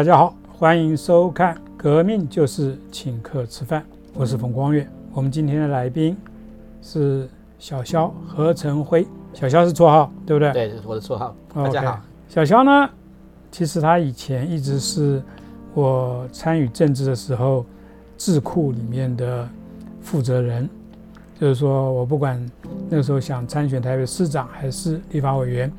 大家好，欢迎收看《革命就是请客吃饭》，我是冯光远。我们今天的来宾是小肖何成辉，小肖是绰号，对不对？对，我的绰号。大家好。小肖呢，其实他以前一直是我参与政治的时候智库里面的负责人，就是说我不管那个时候想参选台北市长还是立法委员，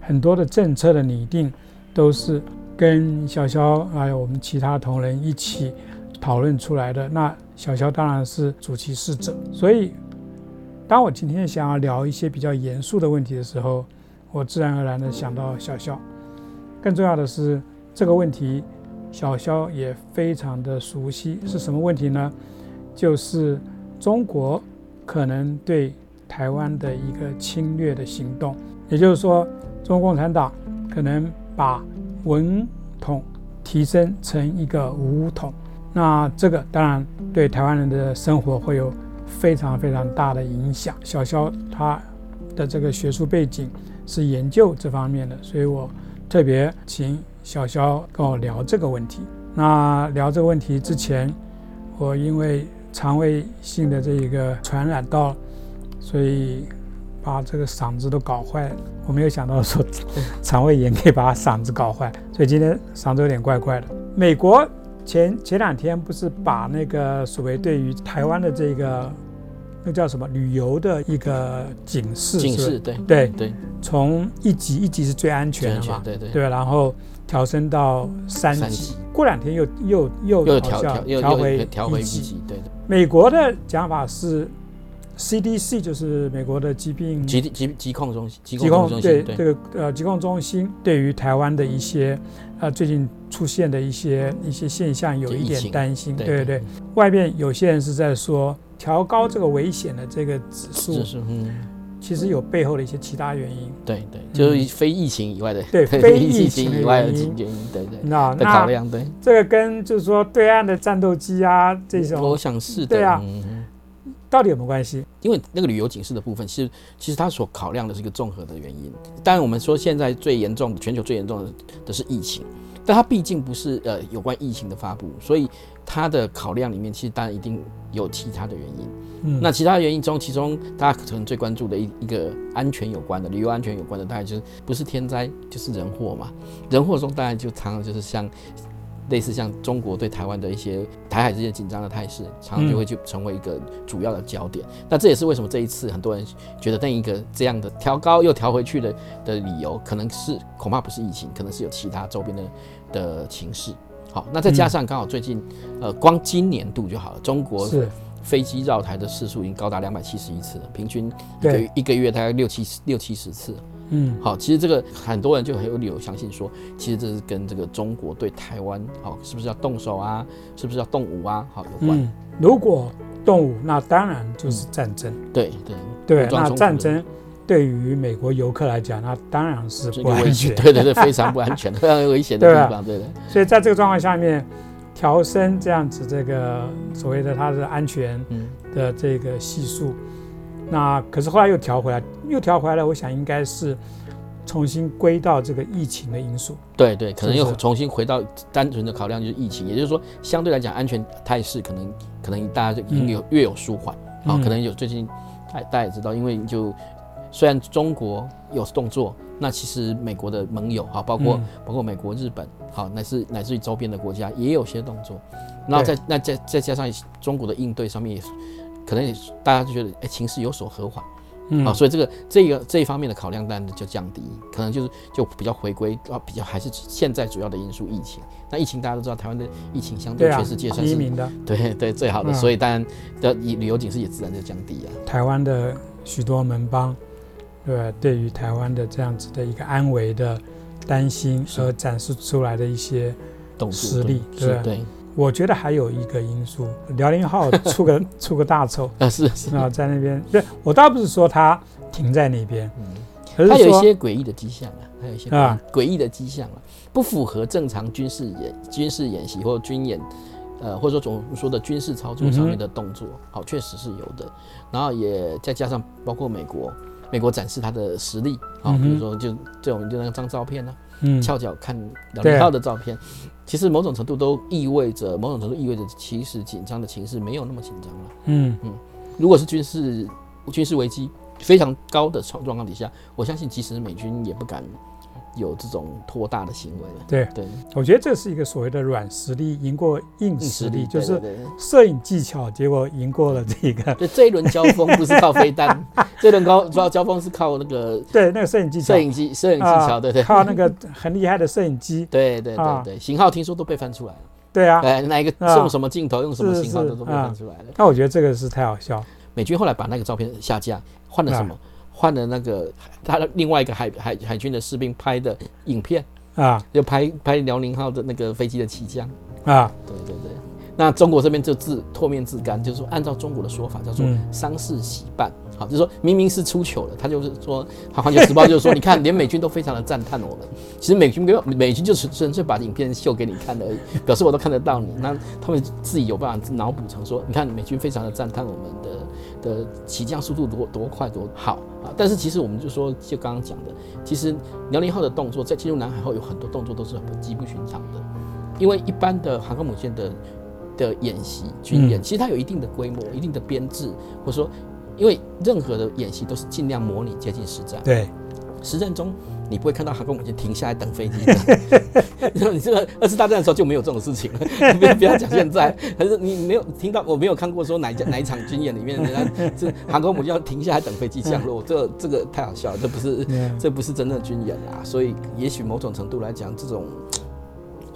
很多的政策的拟定都是。跟小肖还有我们其他同仁一起讨论出来的。那小肖当然是主其事者，所以当我今天想要聊一些比较严肃的问题的时候，我自然而然的想到小肖。更重要的是，这个问题小肖也非常的熟悉。是什么问题呢？就是中国可能对台湾的一个侵略的行动，也就是说，中国共产党可能把文统提升成一个武统，那这个当然对台湾人的生活会有非常非常大的影响。小肖他的这个学术背景是研究这方面的，所以我特别请小肖跟我聊这个问题。那聊这个问题之前，我因为肠胃性的这一个传染到，所以。把这个嗓子都搞坏了，我没有想到说 肠胃炎可以把嗓子搞坏，所以今天嗓子有点怪怪的。美国前前两天不是把那个所谓对于台湾的这个那叫什么旅游的一个警示，警示对对对，从一级一级是最安全的嘛，对对对，然后调升到三级，过两天又又又又调调调回调回一级，对的。美国的讲法是。CDC 就是美国的疾病疾疾疾控中心，疾控中心对这个呃疾控中心对于台湾的一些呃最近出现的一些一些现象有一点担心，对对对。外面有些人是在说调高这个危险的这个指数，嗯，其实有背后的一些其他原因，对对，就是非疫情以外的，对 非疫情以外的原因，对对。那那考量对这个跟就是说对岸的战斗机啊这种，我想是的，对啊。到底有没有关系？因为那个旅游警示的部分，其实其实它所考量的是一个综合的原因。当然，我们说现在最严重、全球最严重的的是疫情，但它毕竟不是呃有关疫情的发布，所以它的考量里面其实当然一定有其他的原因。嗯，那其他原因中，其中大家可能最关注的一一个安全有关的、旅游安全有关的，大概就是不是天灾就是人祸嘛。人祸中当然就常常就是像。类似像中国对台湾的一些台海之间紧张的态势，常常就会就成为一个主要的焦点。那这也是为什么这一次很多人觉得那一个这样的调高又调回去的的理由，可能是恐怕不是疫情，可能是有其他周边的的情势。好，那再加上刚好最近，呃，光今年度就好了，中国飞机绕台的次数已经高达两百七十一次了，平均一个一个月大概六七六七十次。嗯，好，其实这个很多人就很有理由相信说，其实这是跟这个中国对台湾，好，是不是要动手啊？是不是要动武啊？好，有关。如果动武，那当然就是战争。对对对，那战争对于美国游客来讲，那当然是不安全。对对对，非常不安全，非常危险的地方。对对。所以在这个状况下面，调升这样子这个所谓的它的安全的这个系数。那可是后来又调回来，又调回来，我想应该是重新归到这个疫情的因素。对对，可能又重新回到单纯的考量就是疫情，也就是说相对来讲安全态势可能可能大家就已经有越有舒缓。啊，可能有最近大大家也知道，因为就虽然中国有动作，那其实美国的盟友哈，包括包括美国、日本，好乃至乃至于周边的国家也有些动作，那再那再再加上中国的应对上面也。可能大家就觉得，哎，情势有所和缓，嗯，啊，所以这个这个这一方面的考量当然就降低，可能就是就比较回归啊，比较还是现在主要的因素疫情。那疫情大家都知道，台湾的疫情相对全世界算是对对最好的，所以当然的旅游警示也自然就降低了。台湾的许多门邦，对对于台湾的这样子的一个安危的担心而展示出来的一些实力，对对。我觉得还有一个因素，辽宁号 出个出个大丑啊，是是。啊，在那边，对我倒不是说它停在那边，嗯，它有一些诡异的迹象啊，还有一些啊。诡异的迹象啊，不符合正常军事演军事演习或军演，呃，或者说总说的军事操作上面的动作，好，确实是有的。然后也再加上包括美国，美国展示它的实力啊，比如说就这种就那张照片呢，嗯，翘脚看辽宁号的照片，其实某种程度都意味着某种程度意味着，其实紧张的情势没有那么紧张了。嗯。嗯。如果是军事军事危机非常高的状状况底下，我相信即使是美军也不敢有这种拖大的行为了。对，对，我觉得这是一个所谓的软实力赢过硬硬实力，就是对对对摄影技巧，结果赢过了这个对这一轮交锋不是靠飞弹，这一轮高主要交锋是靠那个对那个摄影技巧。摄，影机摄影技巧，啊对对。靠那个很厉害的摄影机，对对啊对对，型号听说都被翻出来了，对啊，哎，哪一个啊。用什么镜头用什么型号的都都被啊翻出来了。那我觉得这个是太好笑，美军后来把那个照片下架，换了什啊。么？换了那个他的另外一个海海海军的士兵拍的影片，啊。就拍拍辽宁号的那个飞机的起降。啊，对对对，那中国这边就自唾面自干，就是说按照中国的说法叫做嗯。丧事喜办，好，就是说明明是出糗了，他就是说，好，《环球时报》就是说，你看连美军都非常的赞叹我们，其实美军没有，美军就是纯粹把影片秀给你看而已，表示我都看得到你，那他们自己有办法脑补成说，你看美军非常的赞叹我们的的起降速度多多快多好啊，但是其实我们就说，就刚刚讲的，其实辽宁号的动作在进入南海后有很多动作都是很极不寻常的。因为一般的航空母舰的的演习军演，嗯其实它有一定的规模、一定的编制，或者说，因为任何的演习都是尽量模拟接近实战。对，实战中你不会看到航空母舰停下来等飞机。的。你这个二次大战的时候就没有这种事情了，不 要不要讲现在，还是你没有听到，我没有看过说哪一家 哪一场军演里面人家这航空母舰要停下来等飞机降落，这这个太好笑了，这不是嗯这不是真正的军演啦，所以也许某种程度来讲，这种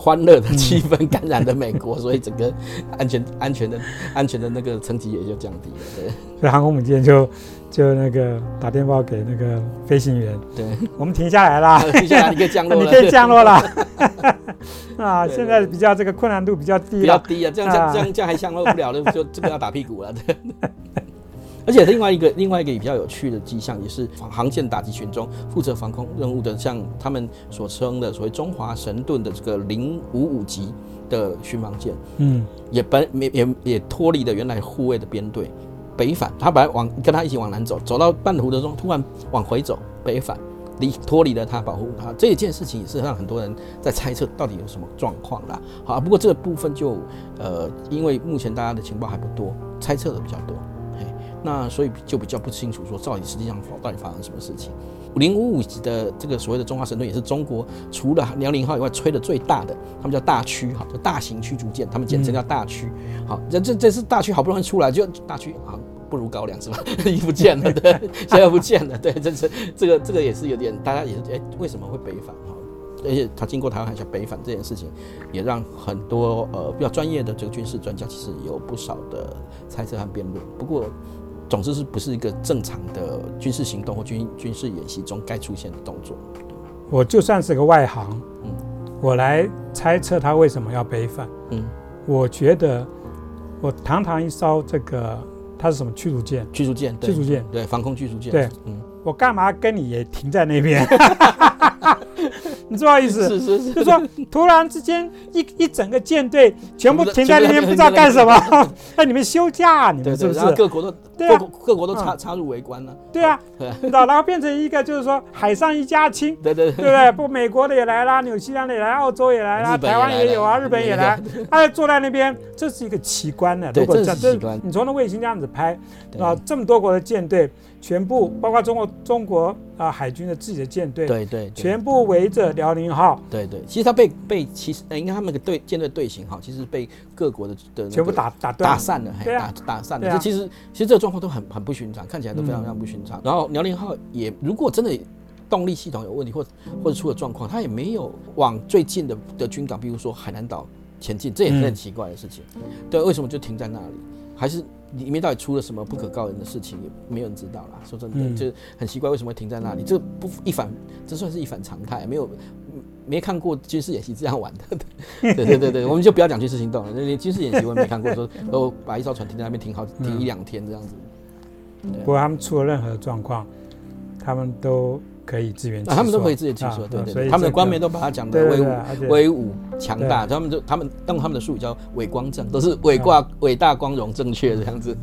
欢乐的气氛感染了美国，所以整个安全安全的安全的那个层级也就降低了。对所以航空母舰就就那个打电话给那个飞行员，对我们停下来啦，停，下来你可以降落了，你可以降落了。啊，现在比较这个困难度比较低，比较低啊，这样这样啊这样这样还降落不了的，就这个要打屁股了。对而且另外一个另外一个比较有趣的迹象，也是航舰打击群中负责防空任务的，像他们所称的所谓中华神盾的这个零五五级的巡防舰，嗯也本也也也脱离了原来护卫的编队，北返。他本来往跟他一起往南走，走到半途的中突然往回走，北返，离脱离了他，保护他。这一件事情也是让很多人在猜测到底有什么状况啦。好，不过这个部分就呃，因为目前大家的情报还不多，猜测的比较多，嘿，那所以就比较不清楚说到底实际上到底发生什么事情。零五五级的这个所谓的中华神盾，也是中国除了辽宁号以外吹的最大的，他们叫大驱，哈，叫大型驱逐舰，他们简称叫大驱。好，这这这次大驱好不容易出来，就大驱啊，不如高粱是吧？已不见了，对，现在不见了，对，这是这个这个也是有点，大家也是哎，为什么会北返哈？而且他经过台湾海峡北返这件事情，也让很多呃比较专业的这个军事专家其实有不少的猜测和辩论。不过，总之是不是一个正常的军事行动或军军事演习中该出现的动作？我就算是个外行，嗯。我来猜测他为什么要背反。嗯，我觉得我堂堂一艘这个，它是什么驱逐舰？驱逐舰，对。驱逐舰，对，防空驱逐舰，对，嗯，我干嘛跟你也停在那边？你知道意思？是是是，就是说，突然之间一一整个舰队全部停在那边，不知道干什么。那 你们休假，你们是不是？各国都对啊各国都插嗯插入围观了，对啊，你知道，然后变成一个就是说海上一家亲，对对对不对？不，美国的也来啦，纽西兰的也来，澳洲也来啦，台湾也有啊，日本也来，他坐在那边，这是一个奇观呢。对这是奇观你从那卫星这样子拍啊，这么多国的舰队，全部包括中国中国啊海军的自己的舰队，对对，对全部围着辽宁号，对对，其实他被被其实呃应该他们的队舰队队形哈，其实被各国的的那全部打打断。打散了，打打散了。这其实其实这个状况都很很不寻常，看起来都非常嗯非常不寻常。然后辽宁号也如果真的动力系统有问题，或或者出了状况，它也没有往最近的的军港，比如说海南岛前进，这也是很嗯奇怪的事情。对，为什么就停在那里？还是里面到底出了什么不可告人的事情，也没有人知道啦。说真的，嗯就很奇怪，为什么会停在那里？这不一反，这算是一反常态，没有。没看过军事演习这样玩的，对对对对，我们就不要讲军事行动了。连军事演习我也没看过，说哦把一艘船停在那边停好停一两天这样子。不过他们出了任何状况，他们都可以自圆其啊，他们都可以自己起啊说，对对。所他们的这个官媒都把它讲的威武、威武、强大，他们就他们用他们的术语叫伟光正，都是伟挂、伟大、光荣、正确这样子。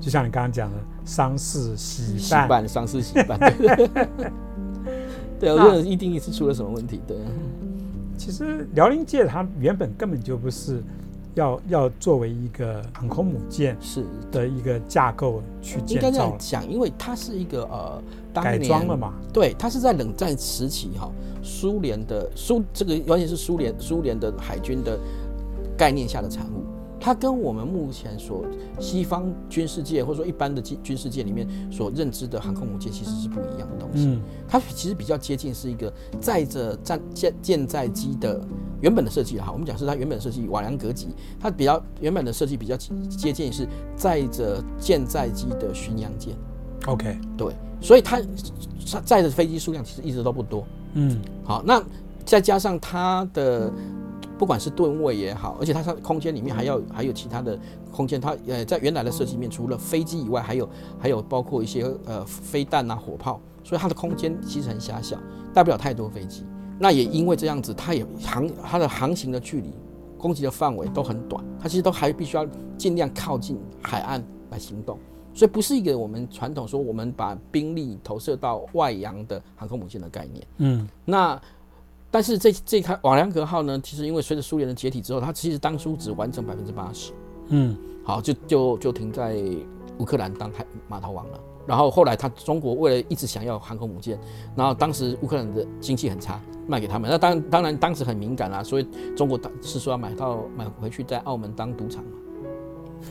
就像你刚刚讲的丧事喜喜办，办丧事喜办，对 对，我觉得一定是出了什么问题，对，其实辽宁舰它原本根本就不是要要作为一个航空母舰是的一个架构去应该这建造了，样讲，因为它是一个呃，当改装了嘛。对，它是在冷战时期哈，苏联的苏这个完全是苏联苏联的海军的概念下的产物。它跟我们目前所西方军事界或者说一般的军军事界里面所认知的航空母舰其实是不一样的东西。嗯它其实比较接近是一个载着战舰舰载机的原本的设计哈，我们讲是它原本设计瓦良格级，它比较原本的设计比较接近是载着舰载机的巡洋舰。，OK，对，所以它它载的飞机数量其实一直都不多。嗯好，那再加上它的不管是吨位也好，而且它上空间里面还要还有其他的空间，它呃在原来的设计面，除了飞机以外，还有还有包括一些呃飞弹啊、火炮，所以它的空间其实很狭小，带不了太多飞机。那也因为这样子，它也航它的航行的距离、攻击的范围都很短，它其实都还必须要尽量靠近海岸来行动。所以不是一个我们传统说我们把兵力投射到外洋的航空母舰的概念。嗯那但是这这台瓦良格号呢，其实因为随着苏联的解体之后，它其实当初只完成百分之八十，嗯好就就就停在乌克兰当海码头王了。然后后来他中国为了一直想要航空母舰，然后当时乌克兰的经济很差，卖给他们。那当当然当时很敏感啦，所以中国当是说要买到买回去在澳门当赌场嘛。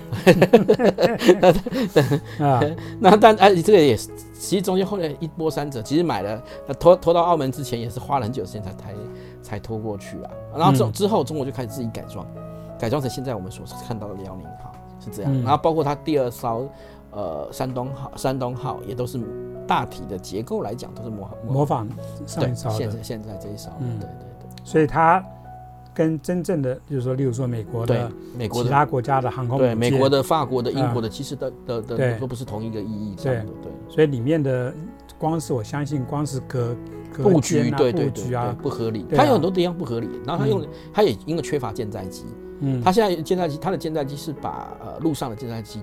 啊，那但哎，这个也是，其实中间后来一波三折，其实买了那拖拖到澳门之前也是花了很久时间才才才拖过去啊。然后之之后中国就开始自己改装，改装成现在我们所看到的辽宁号是这样。嗯。然后包括它第二艘呃山东号，山东号也都是大体的结构来讲都是模模模仿上对一艘现在，现在这一艘，嗯。对对对。所以它跟真正的，就是说，例如说美国的其美国的他国家的航空母舰，对美国的、法国的、英啊国的，其实的的对的都不是同一个意义上的，对。所以里面的光是我相信，光是隔隔布局对对布局啊，不合理，它有很多地方不合理。然后它用它也因为缺乏舰载机，嗯，它现在舰载机它的舰载机是把呃陆上的舰载机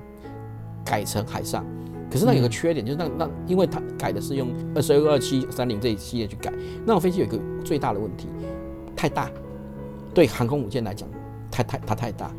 改成海上，可是那有个嗯缺点就是那那因为它改的是用二十二二七三零这一系列去改，那种飞机有一个最大的问题，太大，对航空母舰来讲太太它太大。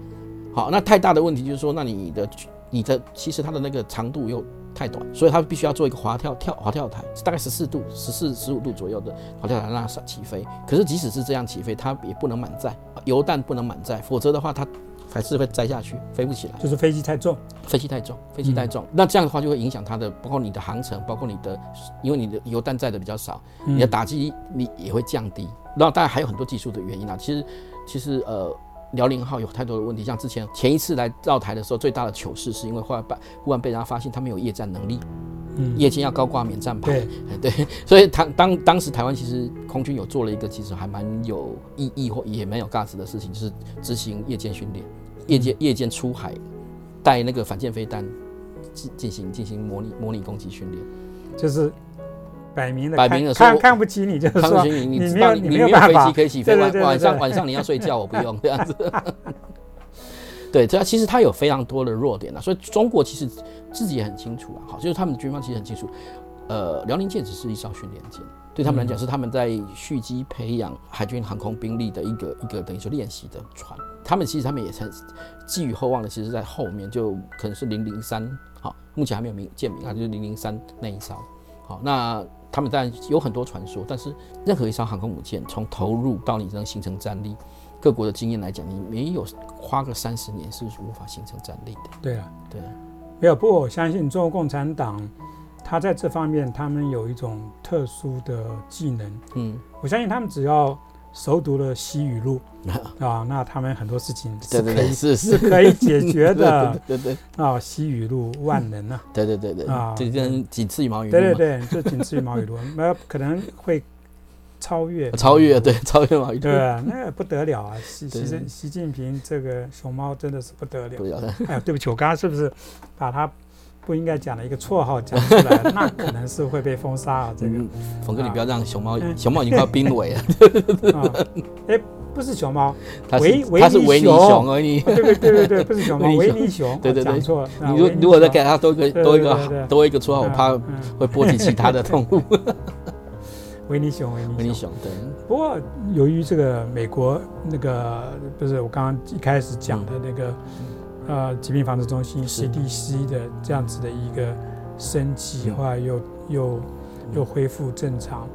好，那太大的问题就是说，那你的你的其实它的那个长度又太短，所以它必须要做一个滑跳跳滑跳台，大概十四度、十四十五度左右的滑跳台让它起飞。可是即使是这样起飞，它也不能满载，油弹不能满载，否则的话它还是会栽下去，飞不起来。就是飞机太重，飞机太重，飞机太重，那这样的话就会影响它的，包括你的航程，包括你的，因为你的油弹载的比较少，你的嗯打击力也会降低。然后当然还有很多技术的原因啊。其实其实呃，辽宁号有太多的问题，像之前前一次来绕台的时候，最大的糗事是因为后来被忽然被人家发现他们有夜战能力，嗯，夜间要高挂免战牌，对，对，所以他当当时台湾其实空军有做了一个其实还蛮有意义或也蛮有价值的事情，就是执行夜间训练，夜间夜间出海带那个反舰飞弹进进行进行模拟模拟攻击训练。就是摆明了摆明了看看不起你，就是说你你知道你没有你没没有飞机可以起飞，晚晚上晚上你要睡觉，我不用这样子。对，这其实它有非常多的弱点啊，所以中国其实自己也很清楚啊，好，就是他们的军方其实很清楚，呃，辽宁舰只是一艘训练舰，对他们来讲是他们在蓄积培养海军航空兵力的一个一个等于说练习的船。他们其实他们也曾寄予厚望的，其实在后面就可能是零零三，好，目前还没有名舰名啊，就是零零三那一艘。好，那他们当然有很多传说，但是任何一艘航空母舰从投入到你能形成战力，各国的经验来讲，你没有花个三十年是无法形成战力的。对啊，对啊，没有。不过我相信中国共产党，他在这方面他们有一种特殊的技能。嗯，我相信他们只要熟读了西语录。啊，那他们很多事情是可以是是。可以解决的。对对啊。西语录万能啊，对对对对啊。对，这跟仅次于毛语录对对，对，就仅次于毛语录，那 可能会超越超越对超越毛语录，对啊，那不得了啊！习习习习近平这个熊猫真的是不得了。哎呀，对不起，我刚刚是不是把它不应该讲的一个绰号讲出来，那可能是会被封杀啊。这个，冯哥，你不要让熊猫，嗯熊猫已经快要濒危了。啊，哎，不是熊猫，它维是它是维尼熊熊而已。哦对对对对对，不是熊猫，维维尼尼熊，对对对我讲错了。啊你如如果再给它多一个多一个多一个绰号，我怕会波及其他的动物。维尼熊，维尼熊。维尼熊，对，不过，由于这个美国那个不是我刚刚一开始讲的那个、呃疾病防治中心 CDC 的这样子的一个升级，嗯后来又又又恢复正常，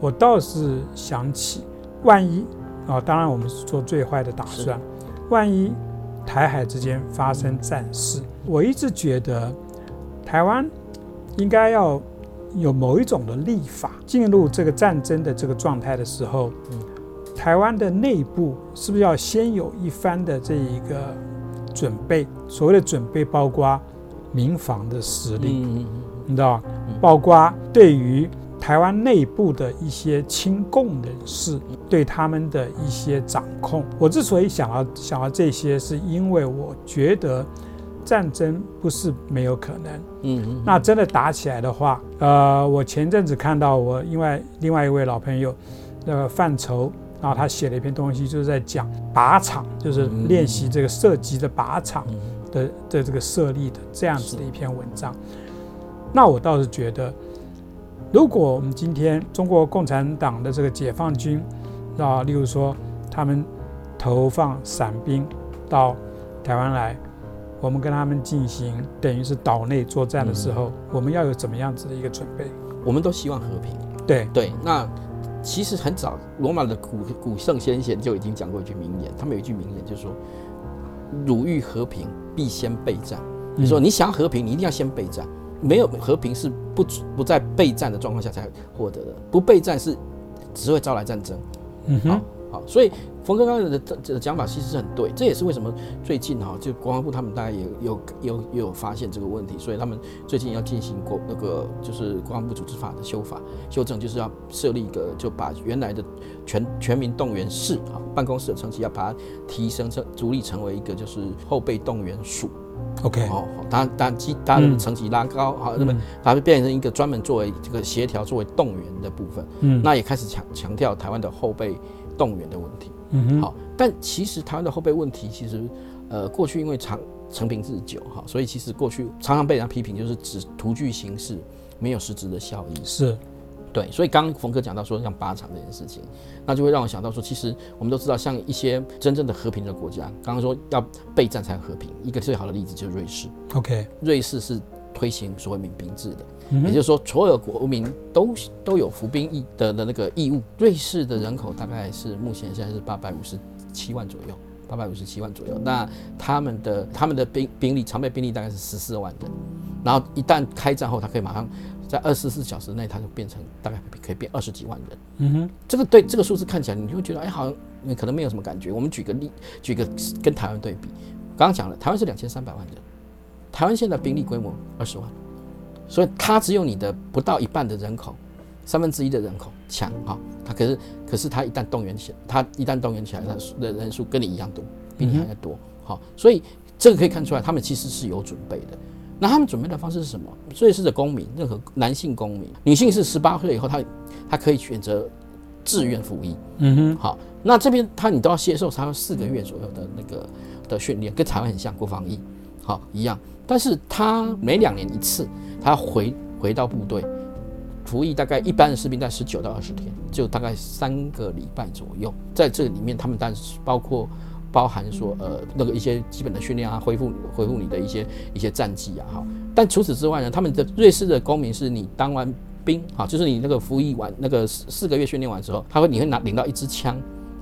我倒是想起，万一啊，当然我们是做最坏的打算，万一台海之间发生战事，我一直觉得台湾应该要有某一种的立法，进入这个战争的这个状态的时候，嗯。台湾的内部是不是要先有一番的这一个准备？所谓的准备，包括民防的实力，嗯，你知道吗嗯？包括对于台湾内部的一些亲共人士对他们的一些掌控。我之所以想要想要这些，是因为我觉得战争不是没有可能。嗯嗯，那真的打起来的话，呃，我前阵子看到我另外另外一位老朋友，那个范畴，然后他写了一篇东西，就是在讲靶场，就是练习这个射击的靶场嗯的的这个设立的这样子的一篇文章。那我倒是觉得，如果我们今天中国共产党的这个解放军啊，例如说他们投放伞兵到台湾来，我们跟他们进行等于是岛内作战的时候，我们要有怎么样子的一个准备？我们都希望和平。对，对，那其实很早，罗马的古古圣先贤就已经讲过一句名言，他们有一句名言就是说：“汝欲和平，必先备战。”你说你想要和平，你一定要先备战。没有和平是不不在备战的状况下才获得的，不备战是只会招来战争。好嗯哼，好，所以冯哥刚才的的的讲法其实是很对，这也是为什么最近哈，就国防部他们大概也有有有有发现这个问题，所以他们最近要进行国那个就是国防部组织法的修法修正，就是要设立一个就把原来的全全民动员室啊办公室的层级要把它提升成独立成为一个就是后备动员署。OK，哦，当然当然基当然嗯层级拉高好，那么嗯。它会变成一个专门作为这个协调作为动员的部分。嗯。那也开始强强调台湾的后备动员的问题。嗯哼，好，但其实台湾的后备问题，其实呃过去因为长成平日久哈，所以其实过去常常被人家批评，就是只图具形式，没有实质的效益。是，对，所以刚刚冯哥讲到说像靶场这件事情，那就会让我想到说，其实我们都知道，像一些真正的和平的国家，刚刚说要备战才和平，一个最好的例子就是瑞士。OK，瑞士是推行所谓民兵制的，嗯也就是说，所有国民都都有服兵役的的那个义务。瑞士的人口大概是目前现在是八百五十七万左右，八百五十七万左右。那他们的他们的兵兵力常备兵力大概是十四万人，然后一旦开战后，他可以马上在二十四小时内，他就变成大概可以变二十几万人。嗯哼，这个对这个数字看起来，你就会觉得，哎，好像你可能没有什么感觉。我们举个例，举个跟台湾对比，刚刚讲了，台湾是两千三百万人，台湾现在兵力规模二十万，所以它只有你的不到一半的人口，三分之一的人口强哈、它可是可是它一旦动员起来，它一旦动员起来，它的人数跟你一样多，比你还要多。好、所以这个可以看出来，他们其实是有准备的。那他们准备的方式是什么？瑞士的公民，任何男性公民，女性是十八岁以后，他他可以选择自愿服役。嗯哼，好，那这边他你都要接受差不多四个月左右的那个的训练，跟台湾很像，国防役，好一样。但是他每两年一次，他回回到部队服役，大概一般的士兵在十九到二十天，就大概三个礼拜左右。在这里面，他们当然是包括包含说呃那个一些基本的训练啊，恢复恢复你的一些一些战绩啊，哈。但除此之外呢，他们的瑞士的公民是你当完兵啊，就是你那个服役完那个四四个月训练完之后，他会你会拿领到一支枪。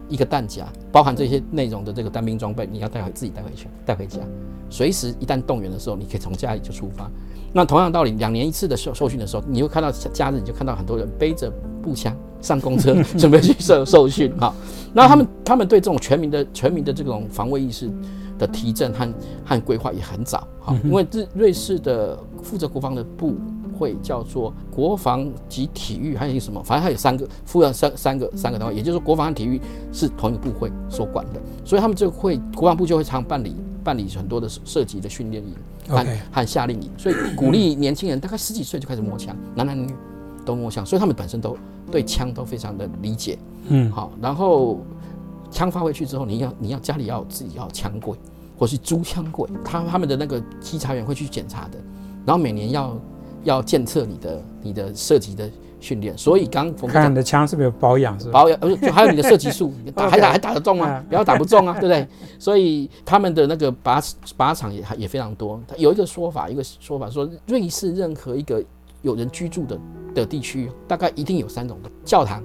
一个弹夹，包含这些内容的这个单兵装备，你要带回自己带回去，带回家，随时一旦动员的时候，你可以从家里就出发。那同样道理，两年一次的受受训的时候，你会看到假日，你就看到很多人背着步枪上公车，准备去受受训哈。那他们他们对这种全民的全民的这种防卫意识的提振和和规划也很早哈，因为日瑞士的负责国防的部会叫做国防及体育，还有一个什么，反正它有三个负责三三个三个单位，也就是说国防和体育是同一个部会所管的，所以他们就会国防部就会常办理办理很多的射击的训练营，和 OK 和夏令营，所以鼓励年轻人大概十几岁就开始摸枪，男男女女都摸枪，所以他们本身都对枪都非常的理解。嗯。好，然后枪发回去之后，你要你要家里要自己要枪柜，或是租枪柜，他他们的那个稽查员会去检查的，然后每年要要监测你的你的射击的训练，所以刚看你的枪是不是有保养是？保养，还有你的射击术，打还打还打得中吗嗯？不要打不中啊，对不对？所以他们的那个靶靶场也也非常多。有一个说法，一个说法说，瑞士任何一个有人居住的的地区，大概一定有三种的教堂、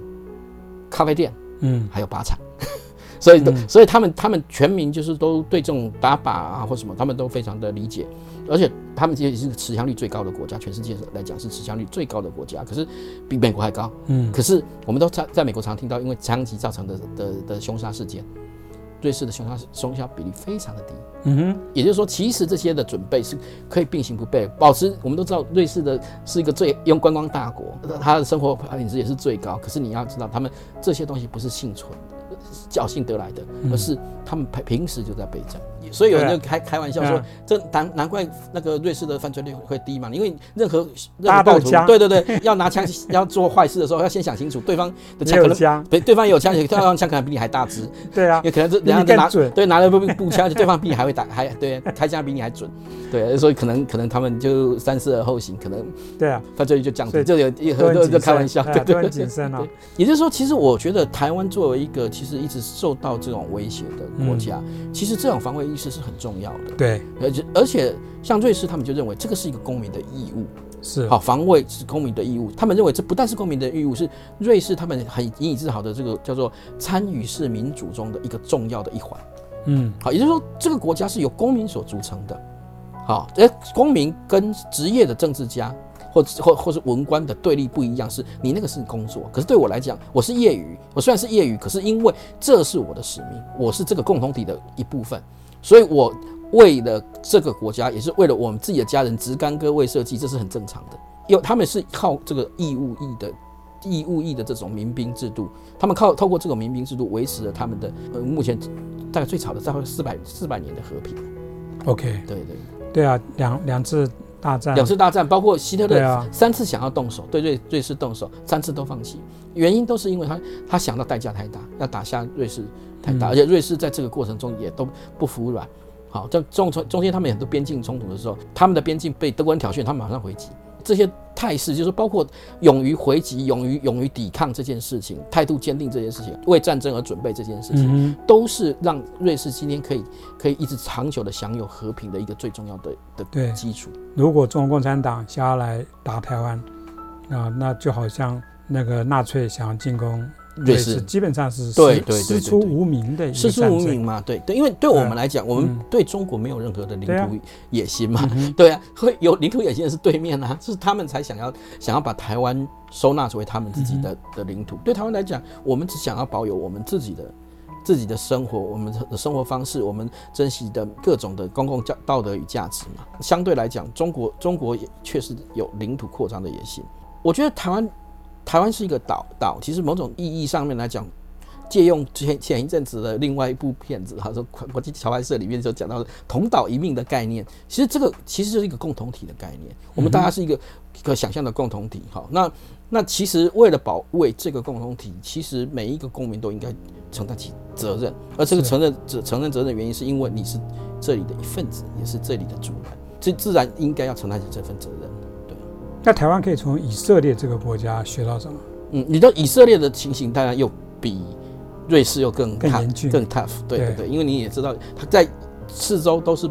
咖啡店，嗯还有靶场。所以，嗯所以他们他们全民就是都对这种打靶啊或什么，他们都非常的理解，而且他们也是持枪率最高的国家，全世界来讲是持枪率最高的国家，可是比美国还高。嗯可是我们都在在美国常听到，因为枪击造成的的的凶杀事件，瑞士的凶杀凶杀比例非常的低。嗯哼也就是说，其实这些的准备是可以并行不悖，保持我们都知道，瑞士的是一个最用观光大国，它的生活品质也是最高。可是你要知道，他们这些东西不是幸存的、侥幸得来的，而是他们平平时就在备战。所以有人就开开玩笑说嗯，这难难怪那个瑞士的犯罪率会低嘛，因为任何任何暴徒，对对对，要拿枪要做坏事的时候，要先想清楚对方的枪可能有枪，对对方有枪，对方枪可能比你还大支，对啊。也，可能是人家拿对拿了步步枪，对方比你还会打，还对开枪比你还准，对，所以可能可能他们就三思而后行，可能对啊，犯罪率就降低，就有很谨有就开玩笑，对对。谨慎啊。也就是说，其实我觉得台湾作为一个其实一直受到这种威胁的国家，其实这种防卫意识是很重要的。对，而且而且像瑞士，他们就认为这个是一个公民的义务，是好，防卫是公民的义务。他们认为这不但是公民的义务，是瑞士他们很引以自豪的这个叫做参与式民主中的一个重要的一环。嗯好，也就是说，这个国家是由公民所组成的。好，而公民跟职业的政治家或或或是文官的对立不一样，是你那个是工作，可是对我来讲，我是业余。我虽然是业余，可是因为这是我的使命，我是这个共同体的一部分，所以我为了这个国家，也是为了我们自己的家人，执干戈为社稷，这是很正常的。因为他们是靠这个义务役的义务役的这种民兵制度，他们靠透过这种民兵制度维持了他们的呃目前大概最长的大概四百四百年的和平。，OK，对对，对啊，两两次大战，两次大战，包括希特勒三次想要动手，对瑞瑞士动手，三次都放弃，原因都是因为他他想到代价太大，要打下瑞士太大，嗯而且瑞士在这个过程中也都不服软。好，在中中中间他们有很多边境冲突的时候，他们的边境被德国人挑衅，他们马上回击。这些态势就是包括勇于回击、勇于勇于抵抗这件事情，态度坚定这件事情，为战争而准备这件事情，嗯都是让瑞士今天可以可以一直长久的享有和平的一个最重要的的对基础。如果中国共产党想要来打台湾，啊，那就好像那个纳粹想要进攻瑞士基本上是师对对对对师出无名的师出无名嘛，对。对，因为对我们来讲，我们嗯。对中国没有任何的领土野心嘛，对啊，会有领土野心的是对面啊，是他们才想要想要把台湾收纳成为他们自己的、的领土。对台湾来讲，我们只想要保有我们自己的自己的生活，我们的生活方式，我们珍惜的各种的公共价道德与价值嘛。相对来讲，中国中国也确实有领土扩张的野心。我觉得台湾台湾是一个岛岛，其实某种意义上面来讲。借用前前一阵子的另外一部片子，他说国国际桥牌社里面就讲到同岛一命的概念，其实这个其实就是一个共同体的概念，我们大家是一个一个想象的共同体。好，那那其实为了保卫这个共同体，其实每一个公民都应该承担起责任，而这个承认责承认责任的原因，是因为你是这里的一份子，也是这里的主人，这自然应该要承担起这份责任。那台湾可以从以色列这个国家学到什么？嗯，你知道以色列的情形当然又比瑞士又更更严峻更 tough，对对对对，因为你也知道他在四周都是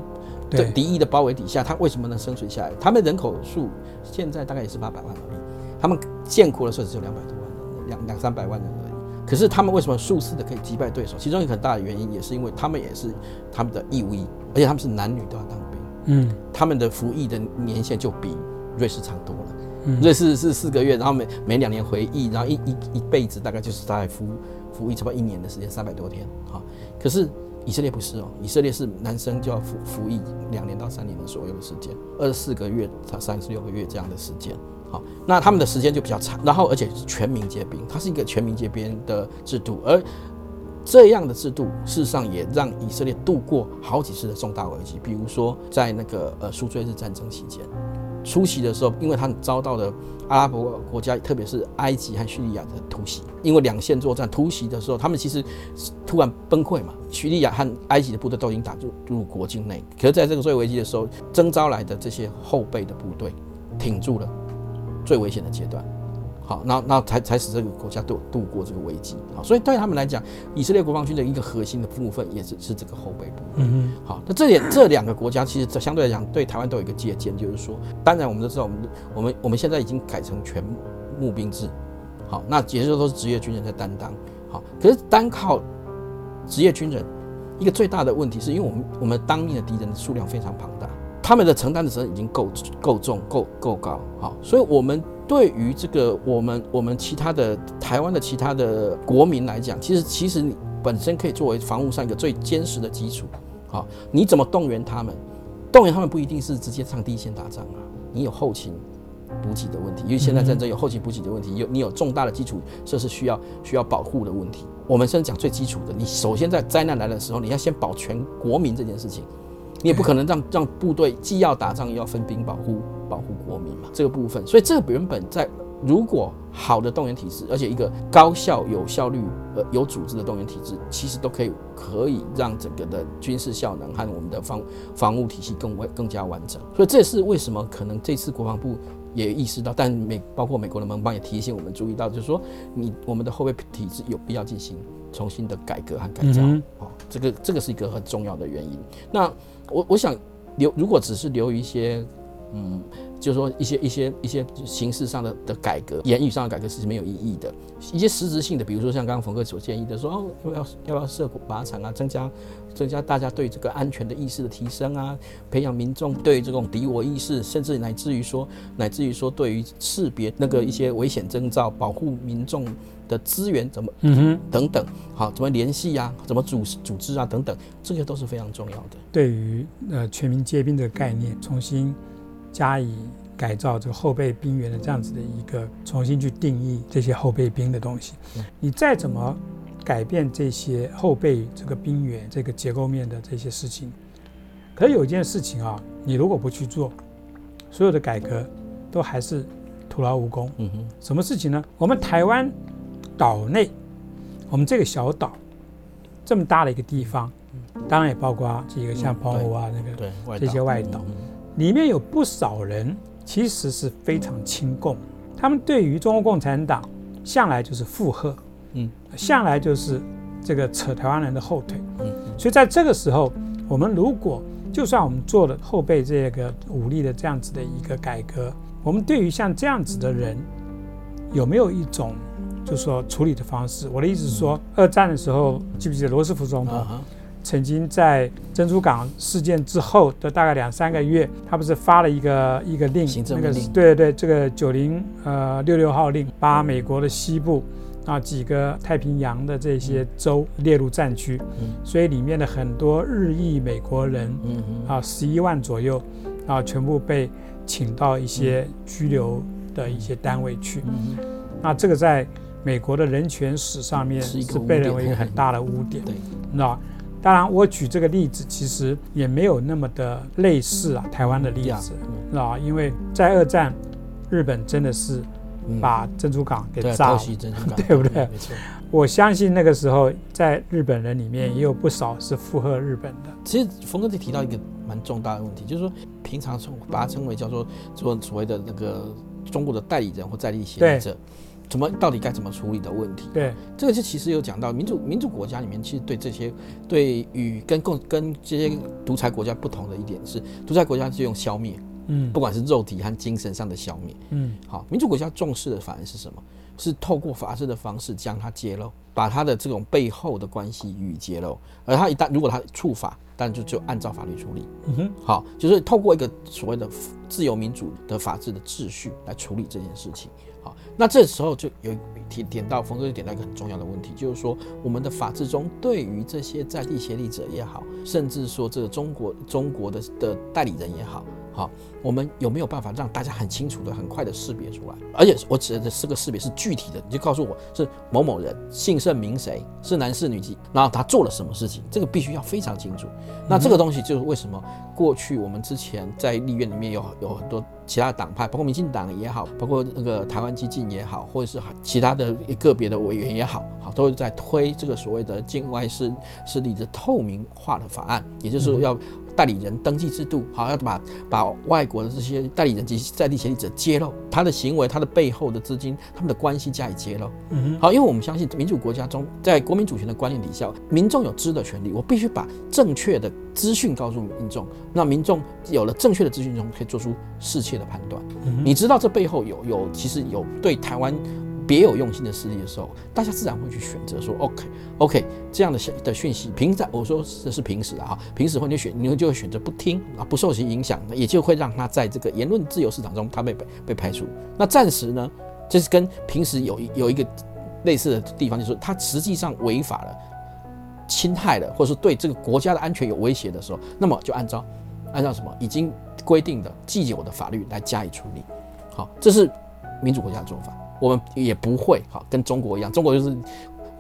对对，敌意的包围底下，他为什么能生存下来？他们人口数现在大概也是八百万而已，他们建国的时候只有两百多万人，两两三百万人而已。可是他们为什么数次的可以击败对手？其中一个很大的原因也是因为他们也是他们的义务役，而且他们是男女都要当兵，嗯他们的服役的年限就比瑞士长多了。嗯，瑞士是四个月，然后每每两年回忆，然后一一一辈子大概就是大概服服役差不多一年的时间，三百多天。好，可是以色列不是哦，以色列是男生就要服服役两年到三年的所有的时间，二十四个月到三十六个月这样的时间。好，那他们的时间就比较长，然后而且是全民皆兵，它是一个全民皆兵的制度，而这样的制度，事实上也让以色列度过好几次的重大危机，比如说在那个呃赎罪日战争期间，初期的时候，因为他们遭到了阿拉伯国家，特别是埃及和叙利亚的突袭，因为两线作战突袭的时候，他们其实突然崩溃嘛，叙利亚和埃及的部队都已经打入入国境内，可是在这个最危机的时候，征召来的这些后备的部队挺住了最危险的阶段。好，那那才才使这个国家度度过这个危机。好，所以对他们来讲，以色列国防军的一个核心的部分也是是这个后备部。嗯好，那这也这两个国家其实相对来讲对台湾都有一个借鉴，就是说，当然我们都知道，我们我们我们现在已经改成全募兵制。好，那也就是说是职业军人在担当。好，可是单靠职业军人，一个最大的问题是因为我们我们当面的敌人的数量非常庞大，他们的承担的责任已经够够重、够够高。好，所以我们。对于这个我们我们其他的台湾的其他的国民来讲，其实其实你本身可以作为防务上一个最坚实的基础。好，你怎么动员他们？动员他们不一定是直接上第一线打仗啊，你有后勤补给的问题，因为现在战争有后勤补给的问题，有你有重大的基础设施需要需要保护的问题。我们先讲最基础的，你首先在灾难来的时候，你要先保全国民这件事情。你也不可能让让部队既要打仗又要分兵保护保护国民嘛，这个部分，所以这个原本在如果好的动员体制，而且一个高效、有效率、呃有组织的动员体制，其实都可以可以让整个的军事效能和我们的防防务体系更为更加完整。所以这也是为什么可能这次国防部也意识到，但美包括美国的盟邦也提醒我们注意到，就是说你我们的后备体制有必要进行重新的改革和改造。哦，这个这个是一个很重要的原因。那我我想留，如果只是留一些，嗯，就是说一些一些一些形式上的的改革，言语上的改革是没有意义的。一些实质性的，比如说像刚刚冯哥所建议的，说哦要要要不要设靶场啊，增加增加大家对这个安全的意识的提升啊，培养民众对这种敌我意识，甚至乃至于说乃至于说对于识别那个一些危险征兆，保护民众。的资源怎么，嗯哼，等等，好，怎么联系啊？怎么组组织啊？等等，这些都是非常重要的。对于呃全民皆兵的概念，重新加以改造，这个后备兵员的这样子的一个重新去定义这些后备兵的东西，你再怎么改变这些后备这个兵员这个结构面的这些事情，可是有一件事情啊，你如果不去做，所有的改革都还是徒劳无功。嗯哼，什么事情呢？我们台湾。岛内，我们这个小岛，这么大的一个地方，当然也包括这个像澎湖啊那个这些外岛，里面有不少人其实是非常亲共，他们对于中国共产党向来就是附和，嗯，向来就是这个扯台湾人的后腿，嗯，所以在这个时候，我们如果就算我们做了后备这个武力的这样子的一个改革，我们对于像这样子的人，有没有一种？就是说处理的方式，我的意思是说，二战的时候，记不记得罗斯福总统曾经在珍珠港事件之后的大概两三个月，他不是发了一个一个令，那个对对对，这个九零呃六六号令，把美国的西部啊几个太平洋的这些州列入战区，所以里面的很多日裔美国人，啊十一万左右，啊全部被请到一些拘留的一些单位去，那这个在。美国的人权史上面是被认为一个很大的污点，对。那当然，我举这个例子其实也没有那么的类似啊，台湾的例子，啊，因为在二战，日本真的是把珍珠港给炸了，对 不对？没错。我相信那个时候在日本人里面也有不少是附和日本的。其实峰哥就提到一个蛮重大的问题，就是说平常称把它称为叫做做所谓的那个中国的代理人或在地协议者。怎么到底该怎么处理的问题？对，这个就其实有讲到民主民主国家里面，其实对这些对与跟共跟这些独裁国家不同的一点是，独裁国家是用消灭，嗯，不管是肉体和精神上的消灭，嗯，好，民主国家重视的反而是什么？是透过法治的方式将它揭露，把它的这种背后的关系予以揭露，而他一旦如果他触法，但就就按照法律处理，嗯哼，好，就是透过一个所谓的自由民主的法治的秩序来处理这件事情。那这时候就有提点到冯哥就点到一个很重要的问题，就是说我们的法治中对于这些在地协力者也好，甚至说这个中国中国的的代理人也好，好，我们有没有办法让大家很清楚的、很快的识别出来？而且我指的这个识别是具体的，你就告诉我是某某人，姓甚名谁，是男是女，然后他做了什么事情，这个必须要非常清楚。那这个东西就是为什么过去我们之前在立院里面有有很多其他党派，包括民进党也好，包括那个台湾激进也好，或者是其他的个别的委员也好，好都是在推这个所谓的境外势势力的透明化的法案，也就是要。代理人登记制度，好，要把把外国的这些代理人及在地协力者揭露他的行为，他的背后的资金，他们的关系加以揭露。嗯，好，因为我们相信民主国家中，在国民主权的观念底下，民众有知的权利，我必须把正确的资讯告诉民众，那民众有了正确的资讯中，可以做出适切的判断。你知道这背后有有其实有对台湾。别有用心的势力的时候，大家自然会去选择说，OK，OK，这样的的讯息，平在我说这是平时啊，平时会你选，你们就会选择不听啊，不受其影响，也就会让他在这个言论自由市场中，他被被被排除。那暂时呢，这是跟平时有有一个类似的地方，就是他实际上违法了，侵害了，或者是对这个国家的安全有威胁的时候，那么就按照按照什么已经规定的既有的法律来加以处理。好，这是民主国家的做法。我们也不会哈，跟中国一样，中国就是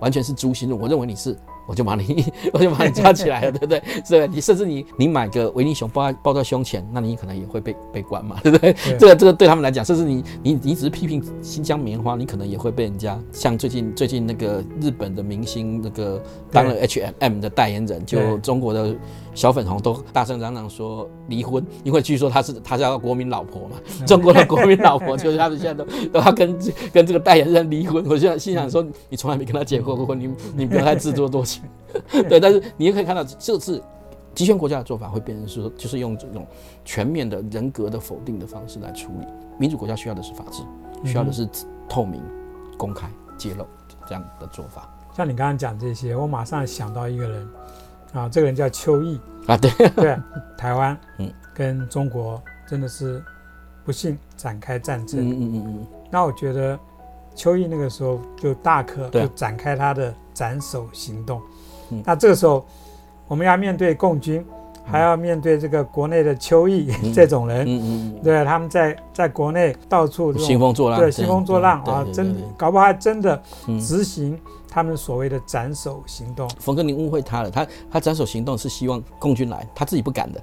完全是诛心论。我认为你是，我就把你，我就把你抓起来了，对不对？是吧？你甚至你，你买个维尼熊抱抱在胸前，那你可能也会被被关嘛，对不对？这个这个对他们来讲，甚至你你你只是批评新疆棉花，你可能也会被人家像最近最近那个日本的明星那个当了 H M M 的代言人，就中国的。小粉红都大声嚷嚷说离婚，因为据说她是她是要国民老婆嘛，中国的国民老婆，就是他们现在都 都要跟跟这个代言人离婚。我现在心想说，你从来没跟他结过婚，你你不要太自作多情。对，但是你也可以看到，这次集权国家的做法会变成说，就是用这种全面的人格的否定的方式来处理。民主国家需要的是法治，需要的是透明、公开、揭露这样的做法。像你刚刚讲这些，我马上想到一个人。啊，这个人叫邱毅。啊，对。对，台湾 嗯。跟中国真的是不幸展开战争，嗯嗯嗯嗯。那我觉得邱毅那个时候就大可就展开他的斩首行动。那这个时候我们要面对共军，还要面对这个国内的邱毅 这种人，嗯嗯，对，他们在在国内到处兴风作浪，对，兴风作浪啊，真搞不好还真的执行。他们所谓的斩首行动，冯哥，您误会他了。他他斩首行动是希望共军来，他自己不敢的。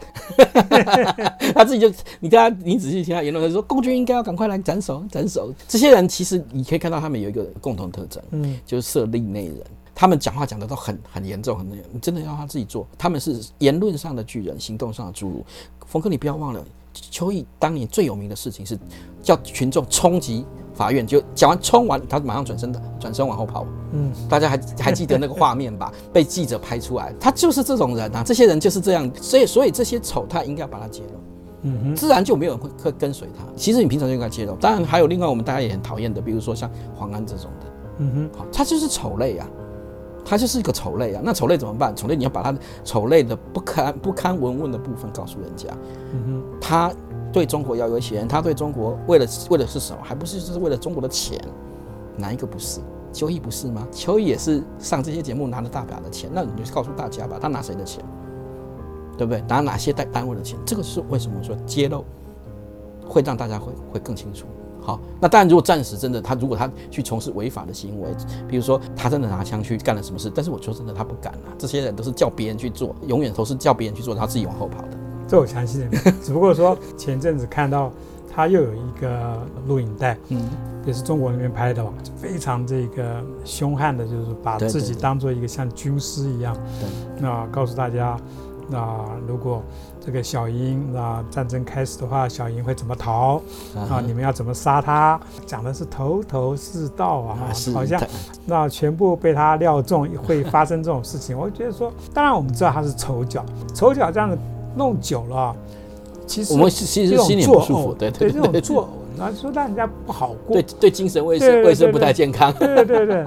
他自己就，你跟他，你仔细听他言论，他说共军应该要赶快来斩首，斩首。这些人其实你可以看到，他们有一个共同特征，嗯，就是设立内人。他们讲话讲的都很很严重，很那你真的要他自己做，他们是言论上的巨人，行动上的侏儒。冯哥，你不要忘了，邱毅当年最有名的事情是叫群众冲击。法院就讲完冲完，他马上转身的转身往后跑。嗯，大家还 还记得那个画面吧？被记者拍出来，他就是这种人啊！这些人就是这样，所以所以这些丑他应该要把他揭露，嗯哼，自然就没有人会会跟随他。其实你平常就应该揭露。当然还有另外我们大家也很讨厌的，比如说像黄安这种的，嗯哼，好，他就是丑类啊，他就是一个丑类啊。那丑类怎么办？丑类你要把他丑类的不堪不堪闻问的部分告诉人家，嗯哼，他。对中国要有钱，他对中国为了为的是什么？还不是就是为了中国的钱？哪一个不是？邱毅不是吗？邱毅也是上这些节目拿了大把的钱，那你就告诉大家吧，他拿谁的钱？对不对？拿哪些单单位的钱？这个是为什么说揭露会让大家会会更清楚？好，那当然，如果暂时真的他如果他去从事违法的行为，比如说他真的拿枪去干了什么事，但是我说真的，他不敢啊。这些人都是叫别人去做，永远都是叫别人去做，他自己往后跑的。这我相信，只不过说前阵子看到他又有一个录影带，嗯，也是中国那边拍的吧，非常这个凶悍的，就是把自己当做一个像军师一样，那告诉大家，那如果这个小英那战争开始的话，小英会怎么逃啊？你们要怎么杀他？讲的是头头是道啊，好像那全部被他料中会发生这种事情。我觉得说，当然我们知道他是丑角，丑角这样的。弄久了，其实我们其实心里不舒服，对对，这种作呕，那说让人家不好过，对对，精神卫生卫生不太健康，对 对对。